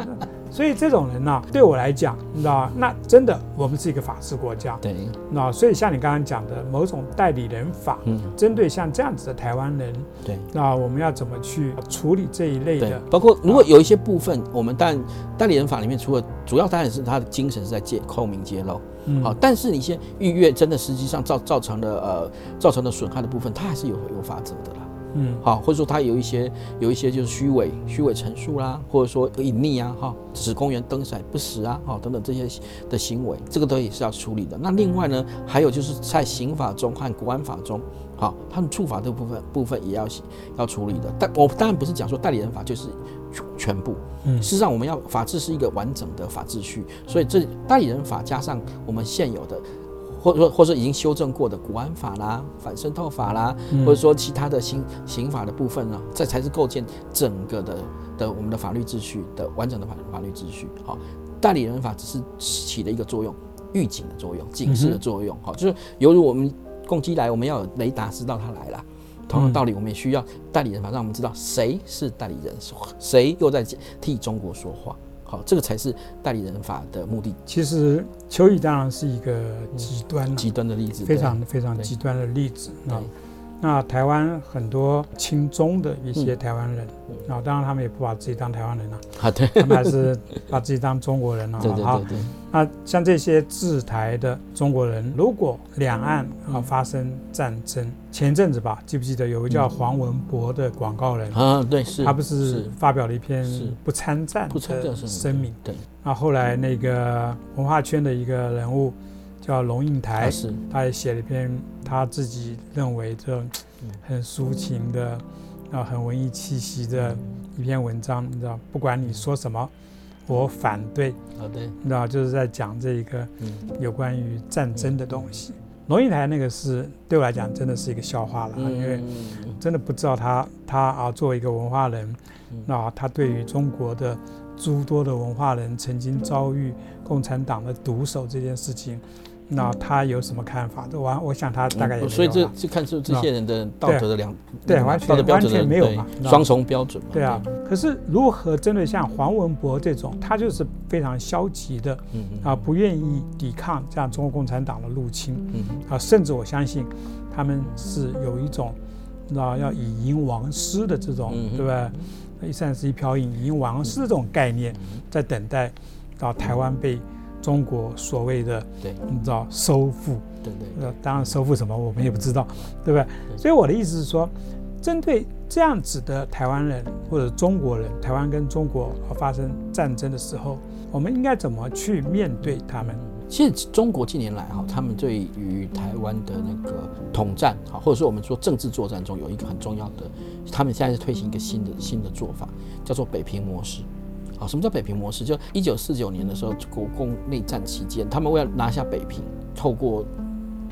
所以这种人呢，对我来讲，你知道，那真的我们是一个法治国家。对，那所以像你刚刚讲的某种代理人法，嗯，针对像这样子的台湾人，对，那我们要怎么去处理这一类的？，包括如果有一些部分，我们但代理人法里面，除了主要当然是他的精神是在揭透明揭露，嗯好，但是你一些逾越真的实际上造造成的呃造成的损害的部分，它还是有有法则的啦。嗯好，或者说他有一些有一些就是虚伪虚伪陈述啦，或者说隐匿啊，哈，指公园灯闪不实啊，哈等等这些的行为，这个都也是要处理的。那另外呢，还有就是在刑法中和国安法中，好，他们处罚的部分部分也要要处理的。但我当然不是讲说代理人法就是全全部，嗯事实上我们要法治是一个完整的法治序，所以这代理人法加上我们现有的。或者说，或者说已经修正过的国安法啦、反渗透法啦，嗯或者说其他的刑刑法的部分呢，这才是构建整个的的我们的法律秩序的完整的法法律秩序。好，代理人法只是起了一个作用，预警的作用、警示的作用。好，就是犹如我们攻击来，我们要有雷达知道它来了。同样道理，我们也需要代理人法，让我们知道谁是代理人，谁又在替中国说话。好，这个才是代理人法的目的。其实邱毅当然是一个极端了极端的例子，非常非常对极端的例子对啊。那台湾很多亲中的一些台湾人嗯啊，当然他们也不把自己当台湾人啊，啊，对，他们还是把自己当中国人啊。对对好对对，那像这些自台的中国人，如果两岸啊嗯发生战争，前阵子吧，记不记得有个叫黄文博的广告人，啊，对是，他不是发表了一篇不参战的不参战声明？对，那后来那个文化圈的一个人物叫龙应台还，是。他也写了一篇他自己认为这很抒情的，啊，很文艺气息的一篇文章，你知道，不管你说什么，我反对，啊，对，你知道，就是在讲这一个嗯，有关于战争的东西。龙应台那个是对我来讲真的是一个笑话了，嗯因为真的不知道他他啊作为一个文化人，那他对于中国的诸多的文化人曾经遭遇共产党的毒手这件事情，那他有什么看法？我我想他大概也所以这啦就看出这些人的道德的两对那个完全道德标准的完全没有对嘛双重标准嘛，对啊，可是如何针对像黄文博这种，他就是非常消极的嗯嗯。啊，不愿意抵抗这样中国共产党的入侵嗯啊，甚至我相信他们是有一种，那要以赢王师的这种，嗯对吧？一扇是一瓢饮，以赢王师这种概念，嗯在等待到台湾被中国所谓的对你知道收复，对对呃，当然收复什么我们也不知道，对不对？所以我的意思是说，针对这样子的台湾人或者中国人，台湾跟中国发生战争的时候，我们应该怎么去面对他们？其实中国近年来哈，他们对于台湾的那个统战哈，或者说我们说政治作战中有一个很重要的，他们现在是推行一个新的新的做法，叫做北平模式。好，什么叫北平模式？就一九四九年的时候，国共内战期间，他们为了拿下北平，透过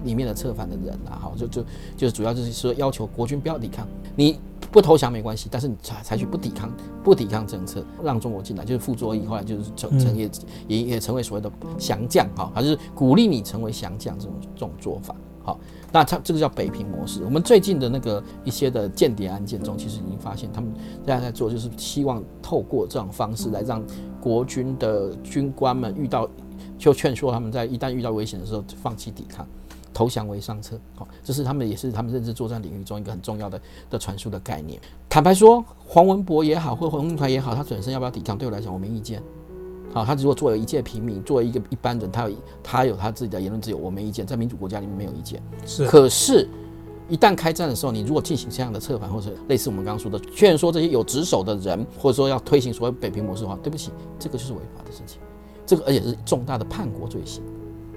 里面的策反的人啊，好，就就就是主要就是说要求国军不要抵抗，你不投降没关系，但是你采采取不抵抗不抵抗政策，让中国进来，就是傅作义后来就是成成也也也成为所谓的降将哈，他就是鼓励你成为降将这种这种做法。好，那它这个叫北平模式。我们最近的那个一些的间谍案件中，其实已经发现他们现在在做，就是希望透过这种方式来让国军的军官们遇到，就劝说他们在一旦遇到危险的时候放弃抵抗。投降为上策，好，这是他们也是他们认知作战领域中一个很重要的的传输的概念。坦白说，黄文博也好，或黄文团也好，他本身要不要抵抗，对我来讲我没意见。好，他如果作为一介平民，作为一个一般人，他有他有他自己的言论自由，我没意见，在民主国家里面没有意见。是可是，一旦开战的时候，你如果进行这样的策反，或者类似我们刚刚说的劝说这些有职守的人，或者说要推行所谓北平模式的话，对不起，这个就是违法的事情，这个而且是重大的叛国罪行。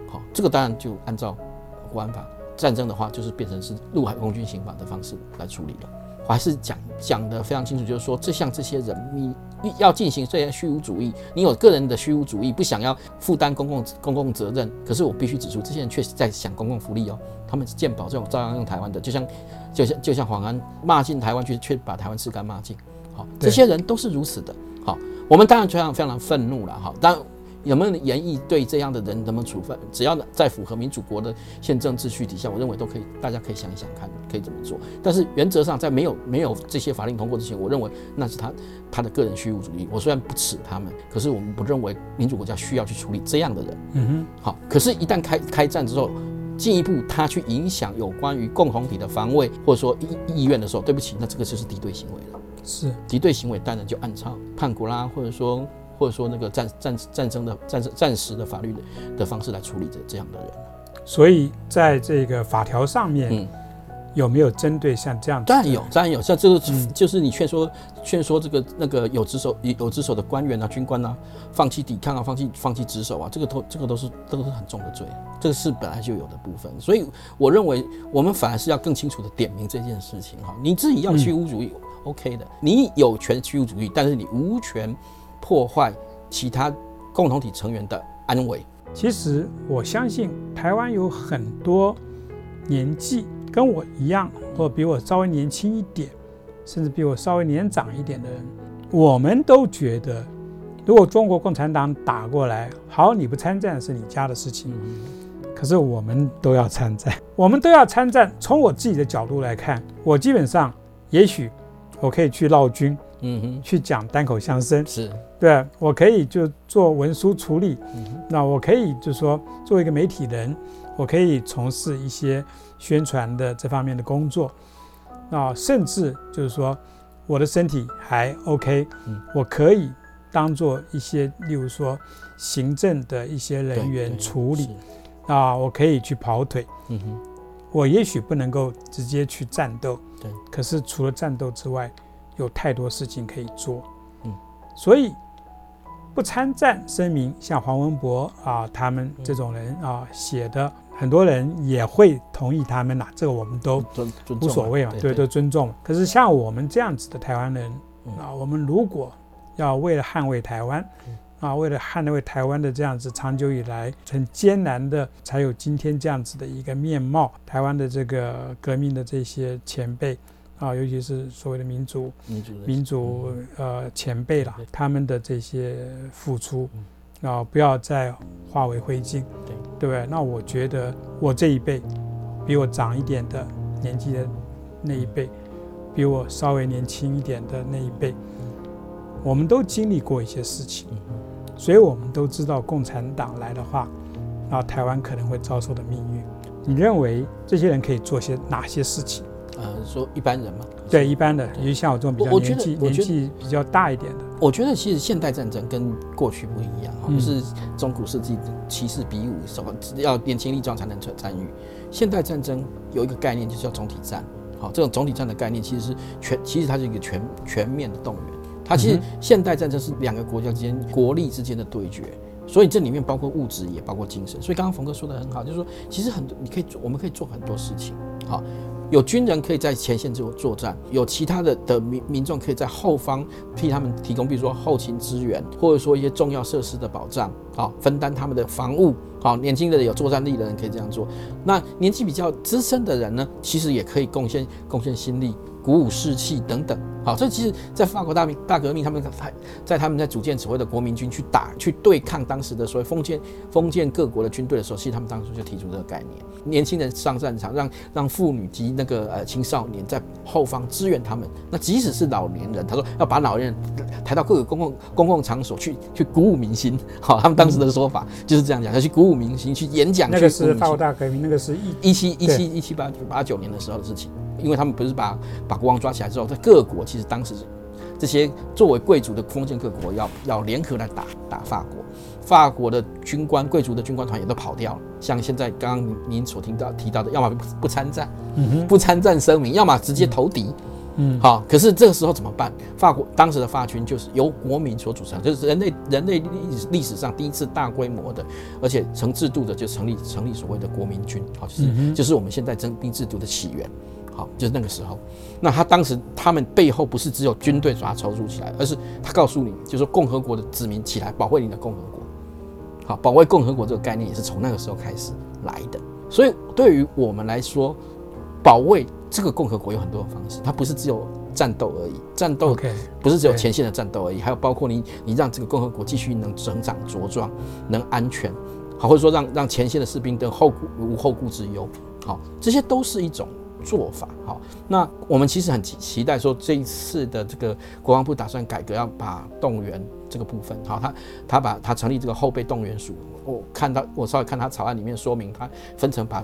好，这个当然就按照国安法，战争的话就是变成是陆海空军刑法的方式来处理了。我还是讲讲的非常清楚，就是说，这像这些人，你要进行这些虚无主义，你有个人的虚无主义，不想要负担公共公共责任，可是我必须指出，这些人确实在享公共福利哦。他们健保这种照样用台湾的，就像就像就像黄安骂进台湾去，却把台湾吃干抹净。好，这些人都是如此的。好，我们当然非常非常愤怒了。哈，当有没有严议对这样的人怎么处分？只要在符合民主国的宪政秩序底下，我认为都可以，大家可以想一想看，可以怎么做。但是原则上，在没有没有这些法令通过之前，我认为那是他他的个人虚无主义。我虽然不耻他们，可是我们不认为民主国家需要去处理这样的人。嗯哼，好，可是，一旦开开战之后，进一步他去影响有关于共同体的防卫或者说意意愿的时候，对不起，那这个就是敌对行为了。是敌对行为，当然就按照叛国啦，或者说或者说那个战战战争的战争战时的法律的的方式来处理这这样的人。所以在这个法条上面，嗯，有没有针对像这样子的？当然有，当然有，像这个、嗯就是你劝说劝说这个那个有职守有职守的官员啊、军官啊，放弃抵抗啊、放弃放弃职守啊，这个都这个都是这个是很重的罪，这个是本来就有的部分。所以我认为我们反而是要更清楚的点明这件事情哈，你自己要虚无主义、OK 的，你有权虚无主义，但是你无权破坏其他共同体成员的安危。其实我相信台湾有很多年纪跟我一样，或比我稍微年轻一点，甚至比我稍微年长一点的人，我们都觉得，如果中国共产党打过来，好，你不参战是你家的事情，可是我们都要参战，我们都要参战。从我自己的角度来看，我基本上也许我可以去闹军，嗯哼，去讲单口相声，是，对我可以就做文书处理，嗯哼，那我可以就说，作为一个媒体人，我可以从事一些宣传的这方面的工作，那甚至就是说，我的身体还 OK，嗯。我可以当做一些，例如说行政的一些人员处理。是。啊，我可以去跑腿，嗯哼，我也许不能够直接去战斗，对，可是除了战斗之外，有太多事情可以做，嗯，所以不参战声明，像黄文博啊他们这种人啊写的，很多人也会同意他们啦，这个我们都无所谓嘛，对，都尊重。可是像我们这样子的台湾人嗯。啊，我们如果要为了捍卫台湾嗯，啊，为了捍卫台湾的这样子长久以来很艰难的，才有今天这样子的一个面貌。台湾的这个革命的这些前辈啊，尤其是所谓的民族民族民族呃前辈啦，他们的这些付出啊，不要再化为灰烬，对对不对？那我觉得我这一辈比我长一点的年纪的那一辈，比我稍微年轻一点的那一辈，我们都经历过一些事情，所以我们都知道共产党来的话，啊，台湾可能会遭受的命运。你认为这些人可以做些哪些事情？呃，说一般人嘛，对一般的，对尤其像我这种比较年纪年纪比较大一点的，我觉得其实现代战争跟过去不一样，哈、嗯就是中古世纪骑士比武，什么要年轻力壮才能参参与。现代战争有一个概念，就是叫总体战。好，这种总体战的概念其实是全，其实它是一个全全面的动员。它其实嗯现代战争是两个国家之间国力之间的对决，所以这里面包括物质，也包括精神。所以刚刚冯哥说的很好，就是说其实很多你可以做，我们可以做很多事情。好，有军人可以在前线做作战，有其他的的民民众可以在后方替他们提供，比如说后勤支援，或者说一些重要设施的保障，好，分担他们的防务。好，年轻的有作战力的人可以这样做。那年纪比较资深的人呢，其实也可以贡献贡献心力、鼓舞士气等等。好，这其实，在法国大明大革命，他们在在他们在组建所谓的国民军去打去对抗当时的所谓封建封建各国的军队的时候，其实他们当初就提出这个概念：年轻人上战场，让让妇女及那个呃青少年在后方支援他们。那即使是老年人，他说要把老年人抬到各个公共公共场所去去鼓舞民心。好，他们当时的说法就是这样讲，要去鼓舞民心，去演讲。那个是法国大革命，那个是一一七一七一七八八九年的时候的事情，因为他们不是把把国王抓起来之后，在各国其实当时这些作为贵族的封建各国要要联合来打打法国，法国的军官贵族的军官团也都跑掉了。像现在刚刚您您所听到提到的，要么不不参战，嗯不参战声明，要么直接投敌。嗯好，可是这个时候怎么办？法国当时的法军就是由国民所组成，就是人类人类历史历史上第一次大规模的，而且成制度的，就成立成立所谓的国民军，好，就是、嗯就是我们现在征兵制度的起源。好，就是那个时候。那他当时他们背后不是只有军队把他筹组起来，而是他告诉你，就是说共和国的子民起来保卫你的共和国。好，保卫共和国这个概念也是从那个时候开始来的。所以对于我们来说，保卫这个共和国有很多的方式，它不是只有战斗而已，战斗不是只有前线的战斗而已，还有包括你你让这个共和国继续能成长茁壮，能安全，好，或者说让让前线的士兵的后顾无后顾之忧，好，这些都是一种做法。好，那我们其实很期期待说这一次的这个国防部打算改革，要把动员这个部分，好，他他把他成立这个后备动员署，我看到我稍微看他草案里面说明，他分成把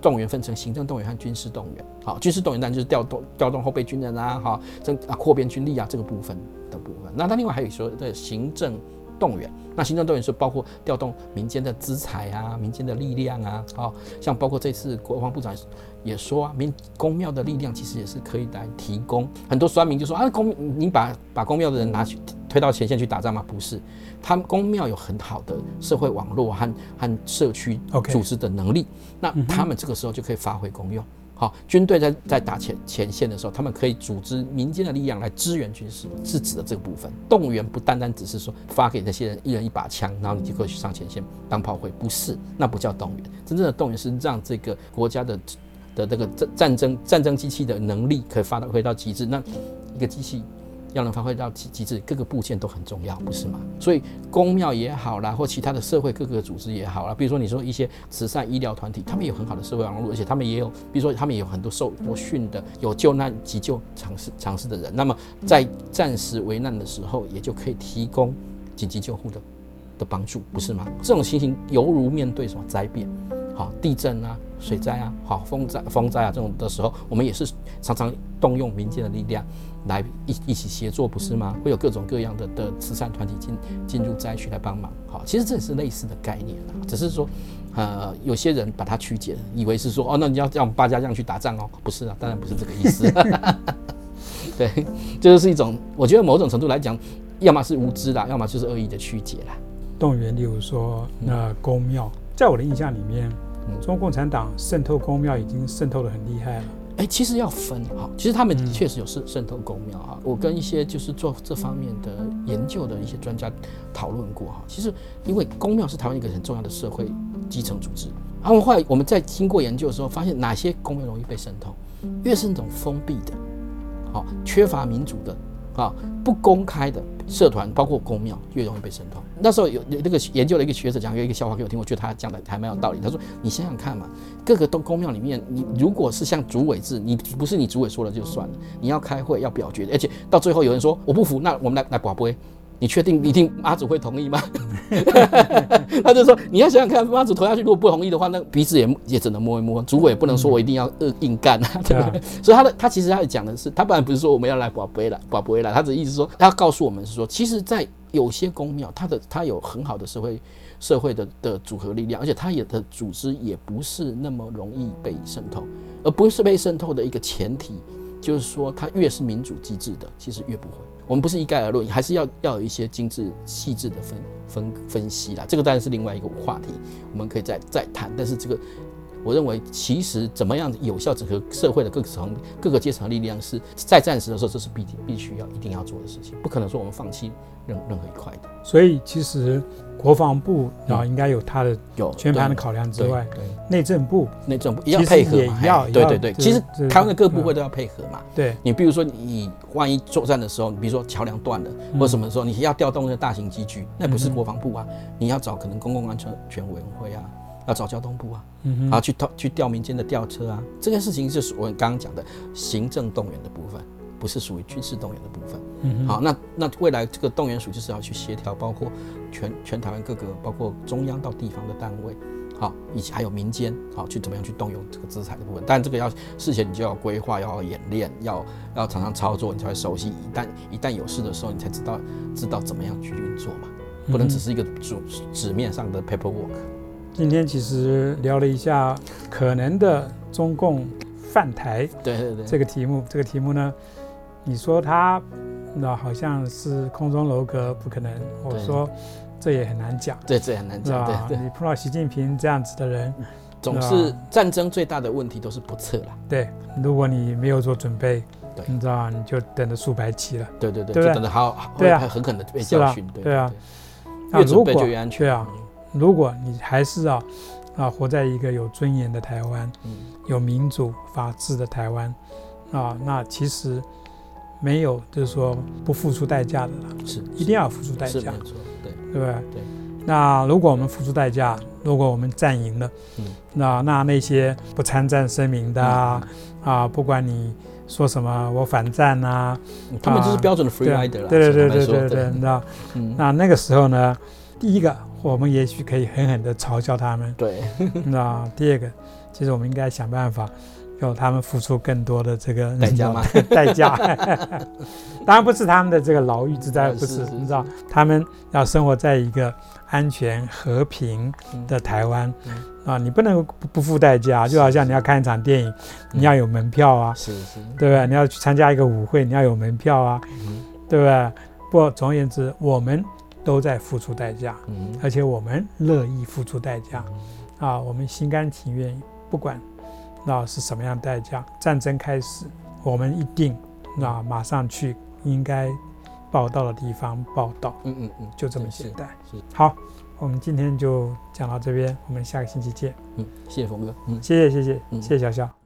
动员分成行政动员和军事动员。好，军事动员当然就是调动调动后备军人啊，哈，增啊扩编军力啊这个部分的部分。那他另外还有说的行政动员，那行政动员是包括调动民间的资财啊、民间的力量啊，好，像包括这次国防部长也说啊，民公庙的力量其实也是可以来提供。很多酸民就说啊，公你把把公庙的人拿去推到前线去打仗吗？不是，他们公庙有很好的社会网络和和社区组织的能力，那他们这个时候就可以发挥功用。好，军队在在打前前线的时候，他们可以组织民间的力量来支援军事，是指的这个部分。动员不单单只是说发给那些人一人一把枪，然后你就可以去上前线当炮灰，不是，那不叫动员。真正的动员是让这个国家的的这个战战争战争机器的能力可以发挥到极致。那一个机器要能发挥到极极致，各个部件都很重要，不是吗？所以公庙也好啦，或其他的社会各个组织也好啦，比如说你说一些慈善医疗团体，他们有很好的社会网络，而且他们也有，比如说他们也有很多受过训的、有救难急救尝试尝试的人，那么在暂时危难的时候，也就可以提供紧急救护的的帮助，不是吗？这种情形犹如面对什么灾变，好地震啊、水灾啊、好风灾、风灾啊这种的时候，我们也是常常动用民间的力量来一一起协作，不是吗？会有各种各样的的慈善团体进进入灾区来帮忙。好，其实这也是类似的概念啊，只是说，呃，有些人把它曲解了，以为是说哦，那你要让八家将去打仗哦，不是啊，当然不是这个意思。对，这就是一种，我觉得某种程度来讲，要么是无知啦，要么就是恶意的曲解啦。动员，例如说那公庙，在我的印象里面，嗯中共产党渗透公庙已经渗透的很厉害了。哎，其实要分哈，其实他们确实有渗渗透公庙哈。我跟一些就是做这方面的研究的一些专家讨论过哈。其实因为公庙是台湾一个很重要的社会基层组织，然后后来我们在经过研究的时候，发现哪些公庙容易被渗透，越是那种封闭的，好缺乏民主的啊不公开的社团，包括公庙，越容易被渗透。那时候有那个研究的一个学者讲有一个笑话给我听，我觉得他讲的还蛮有道理。他说：“你想想看嘛，各个都公庙里面，你如果是像主委制，你不是你主委说了就算了，你要开会要表决，而且到最后有人说我不服，那我们来来广播你确定一定妈祖会同意吗？他就说你要想想看，妈祖投下去，如果不同意的话，那鼻子也也只能摸一摸。主委不能说我一定要硬硬干啊，对不对？所以他的他其实他讲的是，他本来不是说我们要来保不来保不来，他的意思说，他要告诉我们是说，其实，在有些公庙，它的它有很好的社会社会的的组合力量，而且它也的组织也不是那么容易被渗透，而不是被渗透的一个前提。就是说，它越是民主机制的，其实越不会。我们不是一概而论，还是要要有一些精致细致的分分分析啦。这个当然是另外一个话题，我们可以再再谈。但是这个，我认为其实怎么样有效整合社会的各层各个阶层的力量，是在战时的时候，这是必必须要一定要做的事情，不可能说我们放弃任任何一块的。所以其实国防部啊，应该有它的有全盘的考量之外，对内政部内政部也要配合嘛，也要嘿对对对，其实台湾的各部嗯会都要配合嘛。对你比如说，你万一作战的时候，你比如说桥梁断了，或什么时候，你要调动那个大型机具，那不是国防部啊，你要找可能公共安全全委员会啊，要找交通部啊，嗯啊去调去调民间的吊车啊，这件事情就是我刚刚讲的行政动员的部分，不是属于军事动员的部分。嗯好，那那未来这个动员署就是要去协调，包括全全台湾各个，包括中央到地方的单位，好，以及还有民间，好，去怎么样去动用这个资产的部分。但这个要事前你就要规划，要演练，要要常常操作，你才会熟悉。一旦一旦有事的时候，你才知道知道怎么样去运作嘛，不能只是一个纸纸面上的 paperwork。今天其实聊了一下可能的中共犯台对对对，这个题目，这个题目呢，你说它那好像是空中楼阁，不可能。我对说这也很难讲，对这很难是讲，对对，你碰到习近平这样子的人，总是战争最大的问题都是不测了。对，如果你没有做准备，你知道，你就等着数白旗了。对对对，对等着好好对啊会很可能被教训。对对啊，对越准备那如果就越安全。对啊，如果你还是啊啊活在一个有尊严的台湾，嗯，有民主法治的台湾啊，那其实没有就是说不付出代价的了，是一定要付出代价对，对不对？对。那如果我们付出代价，如果我们战赢了，嗯。那那那些不参战声明的啊，啊，不管你说什么我反战啊，嗯他们就是标准的 free rider 啦，对对对对对。对，你知道，嗯，那那个时候呢，第一个我们也许可以狠狠地嘲笑他们，对，那第二个，其实我们应该想办法，要他们付出更多的这个代价吗？代价，当然不是他们的这个牢狱之灾，不是，你知道，他们要生活在一个安全和平嗯。的台湾。嗯。啊，你不能不不付代价，就好像你要看一场电影，你要有门票啊，是是，对不对？你要去参加一个舞会，你要有门票啊，嗯。对不对？不，总而言之，我们都在付出代价，嗯而且我们乐意付出代价啊，我们心甘情愿，不管那是什么样的代价，战争开始，我们一定那马上去应该报道的地方报道，嗯嗯嗯，就这么是简单。好，我们今天就讲到这边，我们下个星期见。嗯，谢谢峰哥，嗯。谢谢谢谢嗯谢谢小肖。